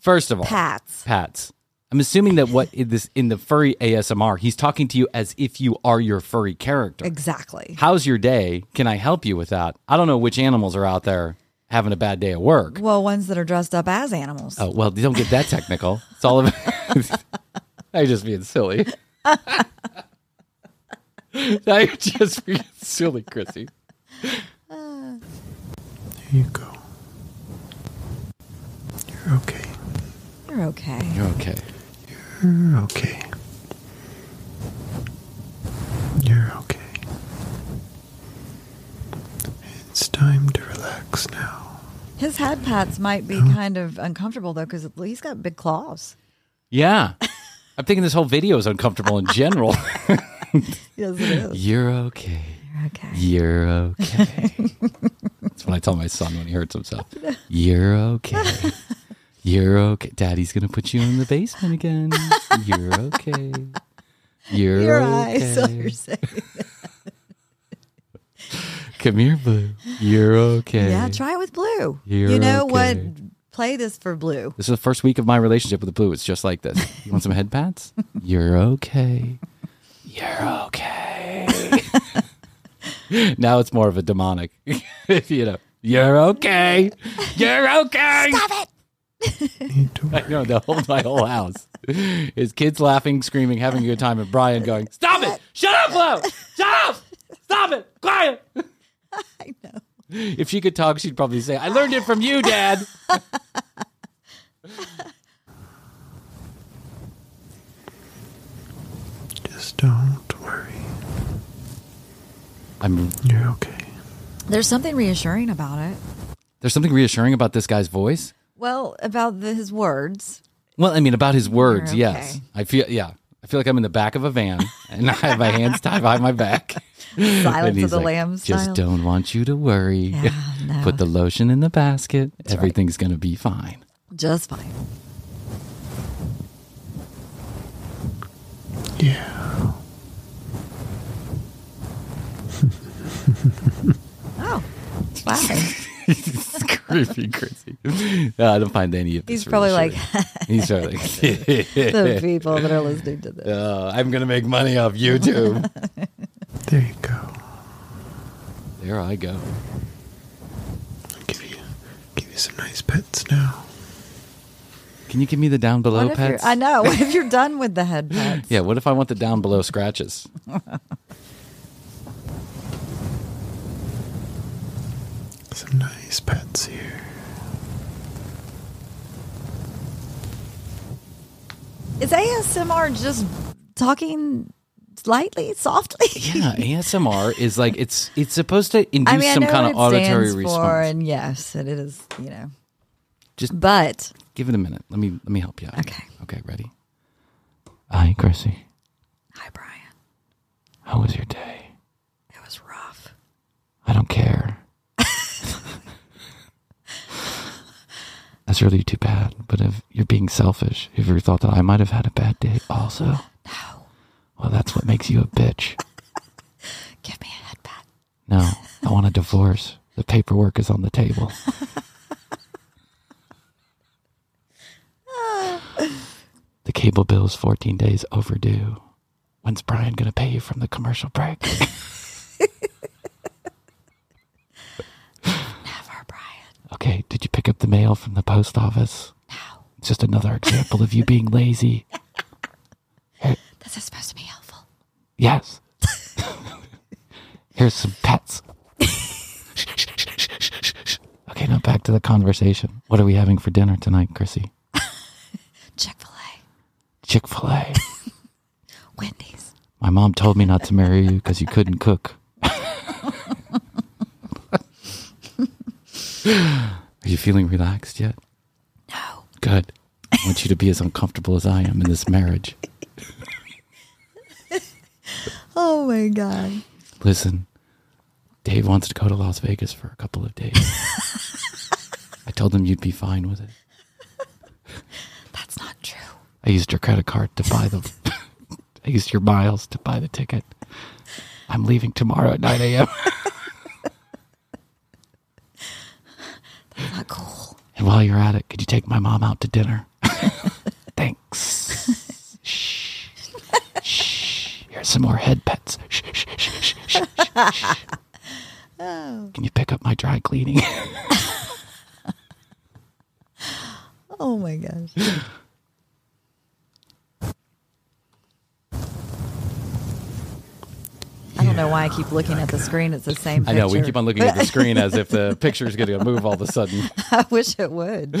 First of all, Pats. Pats. I'm assuming that what in this in the furry ASMR, he's talking to you as if you are your furry character. Exactly. How's your day? Can I help you with that? I don't know which animals are out there having a bad day at work. Well, ones that are dressed up as animals. Oh well, don't get that technical. It's all about. I'm just being silly. I'm just being silly, Krissy. There you go. You're okay. You're okay. You're okay. You're okay. You're okay. It's time to relax now. His head pats might be kind of uncomfortable though, because he's got big claws. Yeah, I'm thinking this whole video is uncomfortable in general. Yes, it is. You're okay. You're okay. You're okay. That's what I tell my son when he hurts himself. You're okay. You're okay. Daddy's gonna put you in the basement again. You're okay. You're Your okay. eyes. You're saying. Come here, Blue. You're okay. Yeah, try it with Blue. You're you know what? Play this for Blue. This is the first week of my relationship with the Blue. It's just like this. You want some head pats? You're okay. You're okay. now it's more of a demonic. you know, you're okay. You're okay. Stop it. to I know the whole my whole house is kids laughing, screaming, having a good time, and Bryan going, "Stop it! Shut up, Flo! Shut up! Stop it! Quiet!" I know. If she could talk, she'd probably say, "I learned it from you, Dad." Just don't worry. I'm. You're okay. There's something reassuring about it. There's something reassuring about this guy's voice. Well, about the, his words. Well, I mean, about his words, You're yes. I feel, yeah. I feel like I'm in the back of a van and I have my hands tied behind my back. Silence of the like, Lambs. Just style. don't want you to worry. Yeah, no. Put the lotion in the basket. right. Everything's going to be fine. Just fine. Yeah. Oh, wow. it's creepy, Krissy. No, I don't find any of this. He's probably like he's probably like, the people that are listening to this. "Oh, I'm going to make money off YouTube. There you go. there I go. I'll give you give you some nice pets now. Can you give me the down below What pets? I know. What if you're done with the head pets? Yeah, what if I want the down below scratches? Some nice pets here. Is ASMR just talking lightly, softly? Yeah, ASMR is like it's it's supposed to induce I mean, some know kind of auditory response. for, and yes, it is. You know, Just but give it a minute. Let me let me help you out. Okay. Okay, ready? Hi, Krissy. hi, Bryan. How was your day? It was rough. I don't care. That's really too bad. But if you're being selfish, have you thought that I might have had a bad day also? No, Well, that's what makes you a bitch. give me a head pat. No, I want a divorce. The paperwork is on the table. the cable bill is 14 days overdue. When's Bryan going to pay you from the commercial break? Never, Bryan. Okay, did you pick up the mail from the post office? No, It's just another example of you being lazy. this is supposed to be helpful. Yes. Here's some pets. okay, now back to the conversation. What are we having for dinner tonight, Krissy? Chick Fil A, Chick fil A. Wendy's. My mom told me not to marry you because you couldn't cook. Are you feeling relaxed yet? No, Good. I want you to be as uncomfortable as I am in this marriage. oh my god. Listen, Dave wants to go to Las Vegas for a couple of days. I told him you'd be fine with it. That's not true. I used your credit card to buy the. I used your miles to buy the ticket. I'm leaving tomorrow at 9 a.m. Not oh. cool. And while you're at it, could you take my mom out to dinner? Thanks. Shh. Shh. Here's some more head pets. Shh, shh, shh, shh, shh, shh, shh. Can you pick up my dry cleaning? Oh my gosh. Don't know why I keep looking at the screen. It's the same I know we keep on looking at the screen as if the picture is going to move all of a sudden. I wish it would.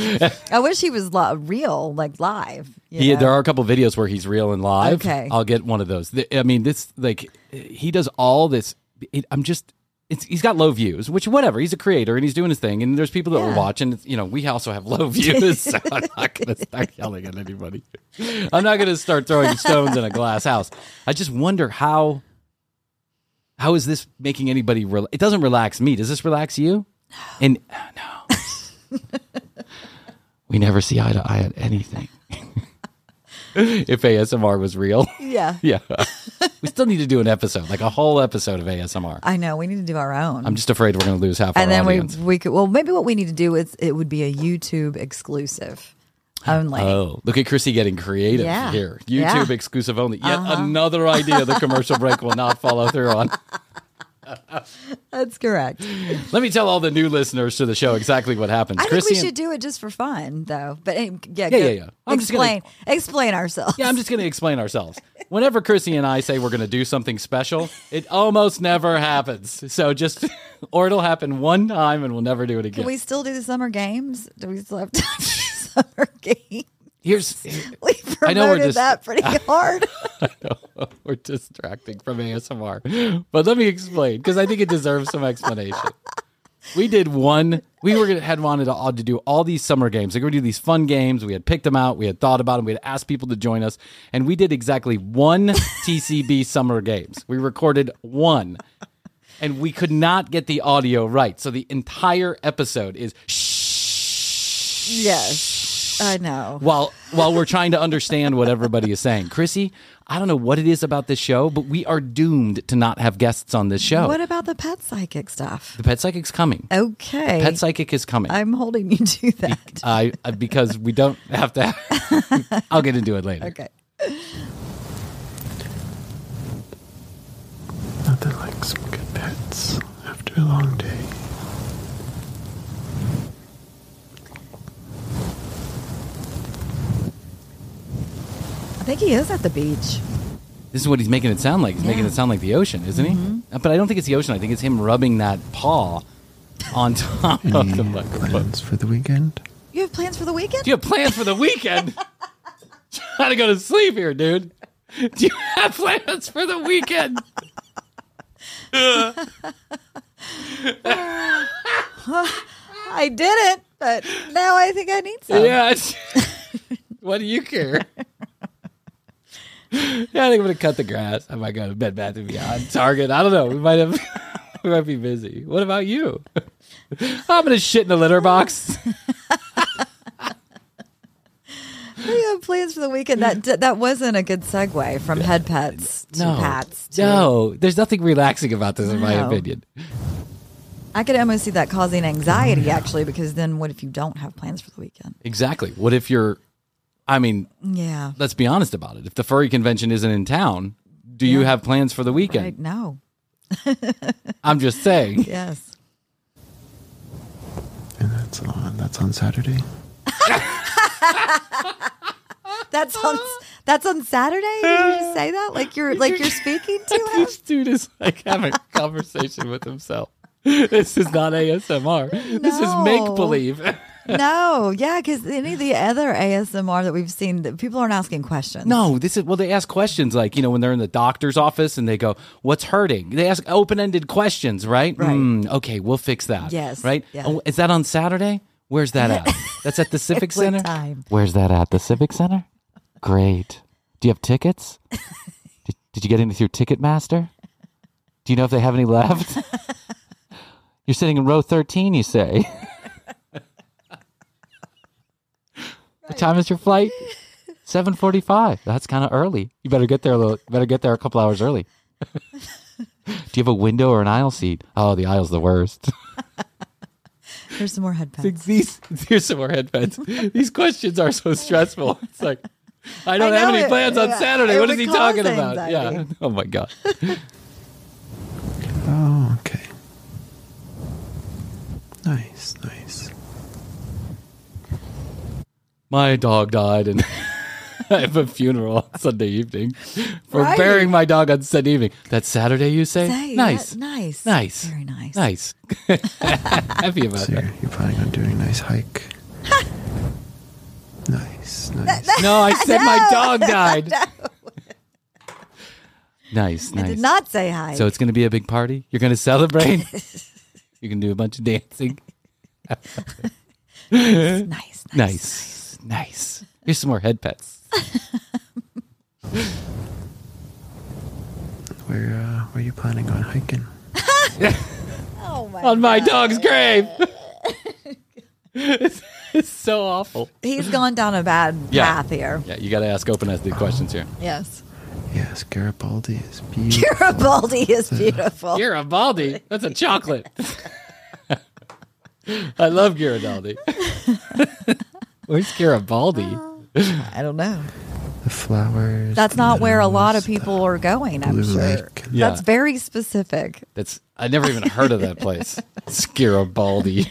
I wish he was li- real, like live. He, there are a couple videos where he's real and live. Okay. I'll get one of those. I mean, this like he does all this. It, I'm just. It's, he's got low views, which whatever. He's a creator and he's doing his thing. And there's people that Yeah. will watch, and you know we also have low views. so I'm not going to start yelling at anybody. I'm not going to start throwing stones in a glass house. I just wonder how. How is this making anybody? Rel- it doesn't relax me. Does this relax you? No. And uh, no. We never see eye to eye at anything. if ASMR was real. Yeah. Yeah. we still need to do an episode, like a whole episode of ASMR. I know. We need to do our own. I'm just afraid we're going to lose half and our then audience. we we could well maybe what we need to do is it would be a YouTube exclusive only. Oh, look at Krissy getting creative Yeah. here. YouTube Yeah. Uh-huh. exclusive only. Yet another idea the commercial break will not follow through on. That's correct. Let me tell all the new listeners to the show exactly what happens. I think Krissy we should do it just for fun though. But yeah, Yeah, go- yeah, yeah. I'm just gonna- explain explain ourselves. Yeah, I'm just going to explain ourselves. Whenever Krissy and I say we're going to do something special, it almost never happens. So just, or it'll happen one time and we'll never do it again. Can we still do the summer games? Do we still have time for summer games? Here's, We I know we're promoted just- that pretty hard. we're distracting from ASMR, but let me explain because I think it deserves some explanation. We did one. We were had wanted to, all- to do all these summer games. Like we do these fun games. We had picked them out. We had thought about them. We had asked people to join us, and we did exactly one TCB summer games. We recorded one, and we could not get the audio right. So the entire episode is shh yes, I know. while while we're trying to understand what everybody is saying. Krissy, I don't know what it is about this show, but we are doomed to not have guests on this show. What about the pet psychic stuff? the pet psychic's coming. Okay, Pet psychic is coming. I'm holding you to that. I I- because we don't have to. I'll get into it later. Okay. Nothing like some good pets after a long day. I think he is at the beach. This is what he's making it sound like. He's making it sound like the ocean, isn't he? Uh, But I don't think it's the ocean. I think it's him rubbing that paw on top of the Any microphone. plans for the weekend? You have plans for the weekend? Do you have plans for the weekend? Trying to go to sleep here, dude. Do you have plans for the weekend? I didn't, but now I think I need some. Yeah. it's- what do you care? yeah, I think I'm gonna cut the grass. I might go to Bed Bath and Beyond, Target. I don't know. We might have. we might be busy. What about you? Oh, I'm gonna shit in the litter box. You have plans for the weekend. That that wasn't a good segue from head pets to no, pats. To, no. There's nothing relaxing about this, in my No. opinion. I could almost see that causing anxiety actually, because then what if you don't have plans for the weekend? Exactly. What if you're? I mean, Yeah. let's be honest about it. If the furry convention isn't in town, do you have plans for the weekend? Right. No. I'm just saying. Yes. And that's on that's on Saturday. That's on that's on Saturday. Did you just say that? Like you're like you're speaking to him? this dude is like having a conversation with himself. This is not ASMR. This is make believe. No, yeah, because any of the other ASMR that we've seen, that people aren't asking questions. No, this is well. They ask questions like you know when they're in the doctor's office and they go, "What's hurting?" They ask open-ended questions, right? Right. "Hmm, okay, we'll fix that. Yes, Right. yeah. Oh, is that on Saturday? Where's that at? That's at the Civic Center. time? Where's that at? The Civic Center. Great. Do you have tickets? did, did you get in through your Ticketmaster? Do you know if they have any left? You're sitting in row 13, you say. What time is your flight? 7:45. That's kind of early. You better get there a little, better get there a couple hours early. Do you have a window or an aisle seat? Oh, the aisle's the worst. Here's some more head pets. These here's some more headphones. These questions are so stressful. It's like I don't I have know any it- plans on yeah, Saturday. What is he talking about? anxiety. Yeah. Oh my god. Oh, okay. Nice, nice. My dog died and I have a funeral on Sunday evening for Right. burying my dog on Sunday evening. That's Saturday, you say? Say, nice. yeah, nice. Nice. Very nice. Nice. Happy about So that. you're, you're planning on doing a nice hike. nice, nice. No, I said my dog died. Nice, I nice. did not say hi. So it's going to be a big party. You're going to celebrate. you can do a bunch of dancing. nice, nice. Nice, nice. Here's some more head pets. Where uh, where are you planning on hiking? Oh my On my dog's grave. it's so awful. He's gone down a bad Yeah. path here. Yeah, you got to ask open-ended questions here. Yes. Yes, Garibaldi is beautiful. Garibaldi is beautiful. Garibaldi? That's a chocolate. I love Garibaldi. Where's Garibaldi? I don't know. the flowers. That's the not where a lot of people are going, I'm Blue sure. Lake. Yeah. That's very specific. That's I never even heard of that place. It's Garibaldi.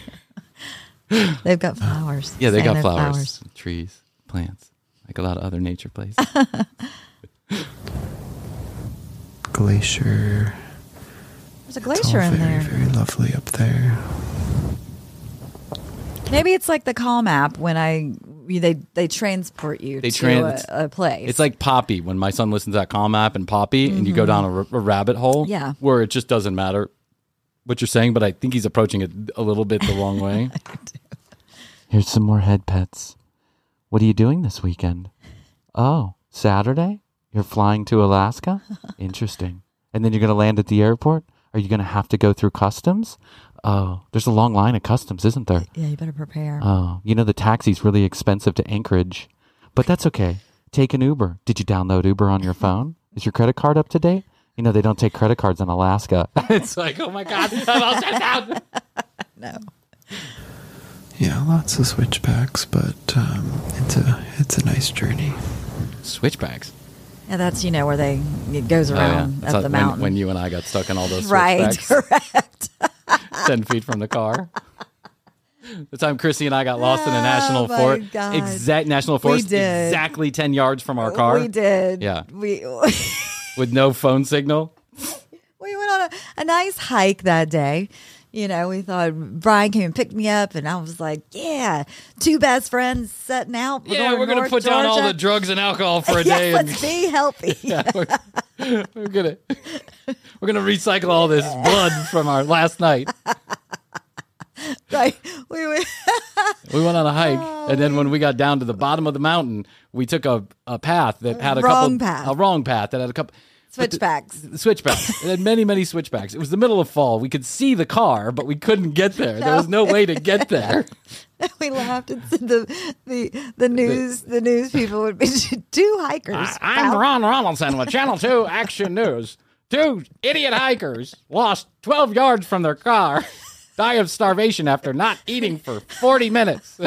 They've got flowers. Yeah, they Saying got they're flowers, trees, plants, like a lot of other nature places. Glacier. There's a It's all glacier in very, there. very lovely up there. Maybe it's like the Calm app when I they they transport you They to trans- a, a place. It's like Poppy when my son listens to that Calm app and Poppy, and you go down a rabbit hole. Mm-hmm. Yeah. where it just doesn't matter what you're saying, but I think he's approaching it a little bit the wrong way. Here's some more head pets. What are you doing this weekend? Oh, Saturday? You're flying to Alaska? Interesting. And then you're going to land at the airport? Are you going to have to go through customs? Oh, there's a long line at customs, isn't there? yeah, you better prepare. Oh, you know the taxi's really expensive to Anchorage, but that's okay. Take an Uber. Did you download Uber on your phone? Is your credit card up to date? You know they don't take credit cards in Alaska. it's like, oh my god, I'm all stressed out. no. Yeah, lots of switchbacks, but um, it's a it's a nice journey. Switchbacks. Yeah, that's you know where they it goes around That's up how- the when, mountain. when you and I got stuck in all those right, correct. ten feet from the car. The time Krissy and I got lost in a national Oh forest, exact national forest, exactly ten yards from our car, We did. Yeah. We with no phone signal. we went on a, a nice hike that day. You know, we thought Bryan came and picked me up, and I was like, "Yeah, two best friends setting out. yeah, going we're gonna North put down all the drugs and alcohol for a yes, day. and- let's be healthy. Yeah, we're, we're gonna we're gonna recycle all this blood from our last night. right. We went. We went on a hike, oh, and then when we got down to the bottom of the mountain, we took a, a path that had a Wrong couple path. a wrong path that had a couple Switchbacks. switchbacks. It had many many switchbacks. It was the middle of fall. We could see the car, but we couldn't get there. There was no way to get there. we laughed and said the the the news the news people would be two hikers. I'm Ron Ronaldson with Channel 2 Action News. Two idiot hikers lost 12 yards from their car, die of starvation after not eating for 40 minutes.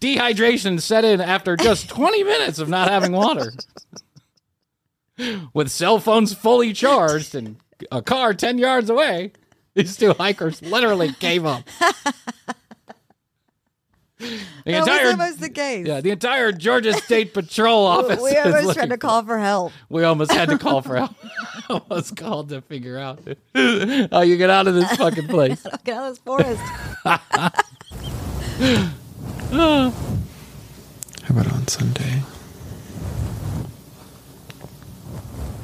Dehydration set in after just 20 minutes of not having water. With cell phones fully charged and a car 10 yards away, these two hikers literally gave up. The That entire was almost the case. yeah, the entire Georgia State Patrol office. we almost tried to call for help. We almost had to call for help. almost called to figure out how you get out of this fucking place. Get out of this forest. How about on Sunday?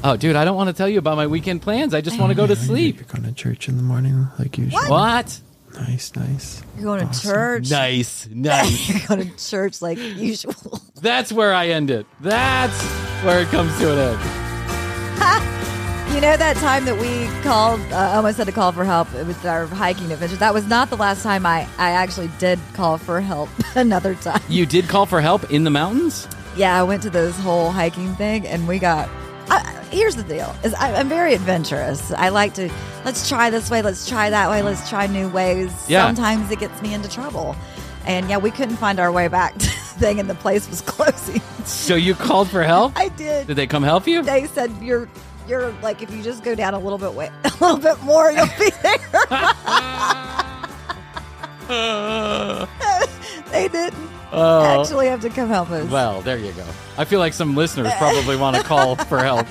Oh, dude, I don't want to tell you about my weekend plans. I just want to go to sleep. You're going to church in the morning like usual. What? Nice, nice. You're going to Awesome. church. Nice, nice. You're going to church like usual. That's where I end it. That's where it comes to an end. You know that time that we called, uh, almost had to call for help with our hiking adventure. That was not the last time I, I actually did call for help. Another time. You did call for help in the mountains? Yeah, I went to this whole hiking thing, and we got. I, here's the deal: is I, I'm very adventurous. I like to let's try this way, let's try that way, let's try new ways. Yeah. Sometimes it gets me into trouble, and yeah, we couldn't find our way back to the thing, and the place was closing. So you called for help? I did. Did they come help you? They said you're you're like if you just go down a little bit way, a little bit more, you'll be there. they didn't Oh. actually have to come help us. Well, there you go. I feel like some listeners probably want to call for help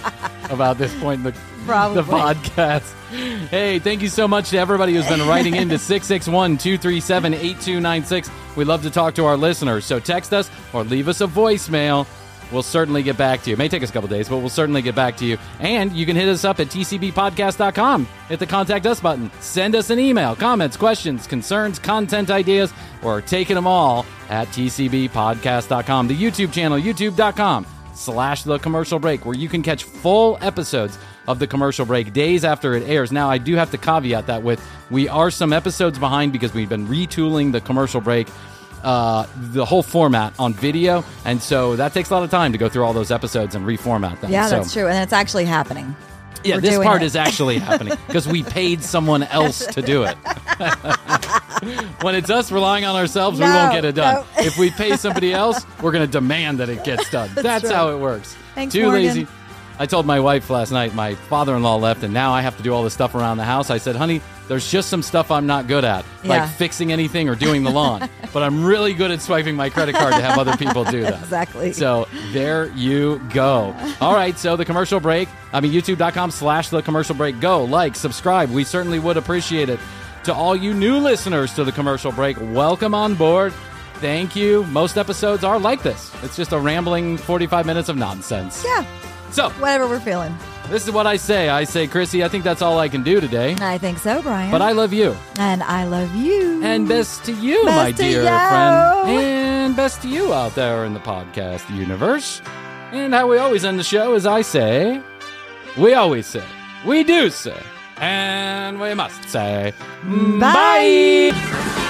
about this point in the, Probably. the podcast. Hey, thank you so much to everybody who's been writing into 661 237 8296. We love to talk to our listeners, so text us or leave us a voicemail. We'll certainly get back to you. It may take us a couple days, but we'll certainly get back to you. And you can hit us up at tcbpodcast.com. Hit the contact us button. Send us an email, comments, questions, concerns, content ideas, or taking them all at tcbpodcast.com. The YouTube channel, youtube.com slash the commercial break, where you can catch full episodes of the commercial break days after it airs. Now, I do have to caveat that with we are some episodes behind because we've been retooling the commercial break uh, the whole format on video, and so that takes a lot of time to go through all those episodes and reformat them. Yeah, So- that's true, and it's actually happening. Yeah, We're this part it. is actually happening because we paid someone else to do it. when it's us relying on ourselves, we won't get it done. no. if we pay somebody else, we're going to demand that it gets done. That's, right. how it works. Thanks, Too Morgan. lazy. I told my wife last night, my father in law left, and now I have to do all this stuff around the house. I said, honey, there's just some stuff I'm not good at, Yeah. like fixing anything or doing the lawn. but I'm really good at swiping my credit card to have other people do that. Exactly. So there you go. All right, so the commercial break, I mean, youtube.com slash the commercial break. Go, like, subscribe. We certainly would appreciate it. To all you new listeners to the commercial break, welcome on board. Thank you. Most episodes are like this. It's just a rambling 45 minutes of nonsense. Yeah, So, whatever we're feeling. this is what I say. I say, Krissy, I think that's all I can do today. I think so, Bryan. But I love you. and I love you. And best to you, Best my to dear you. friend. And best to you out there in the podcast universe. And how we always end the show is I say, we always say, we do say, and we must say, Bye. bye.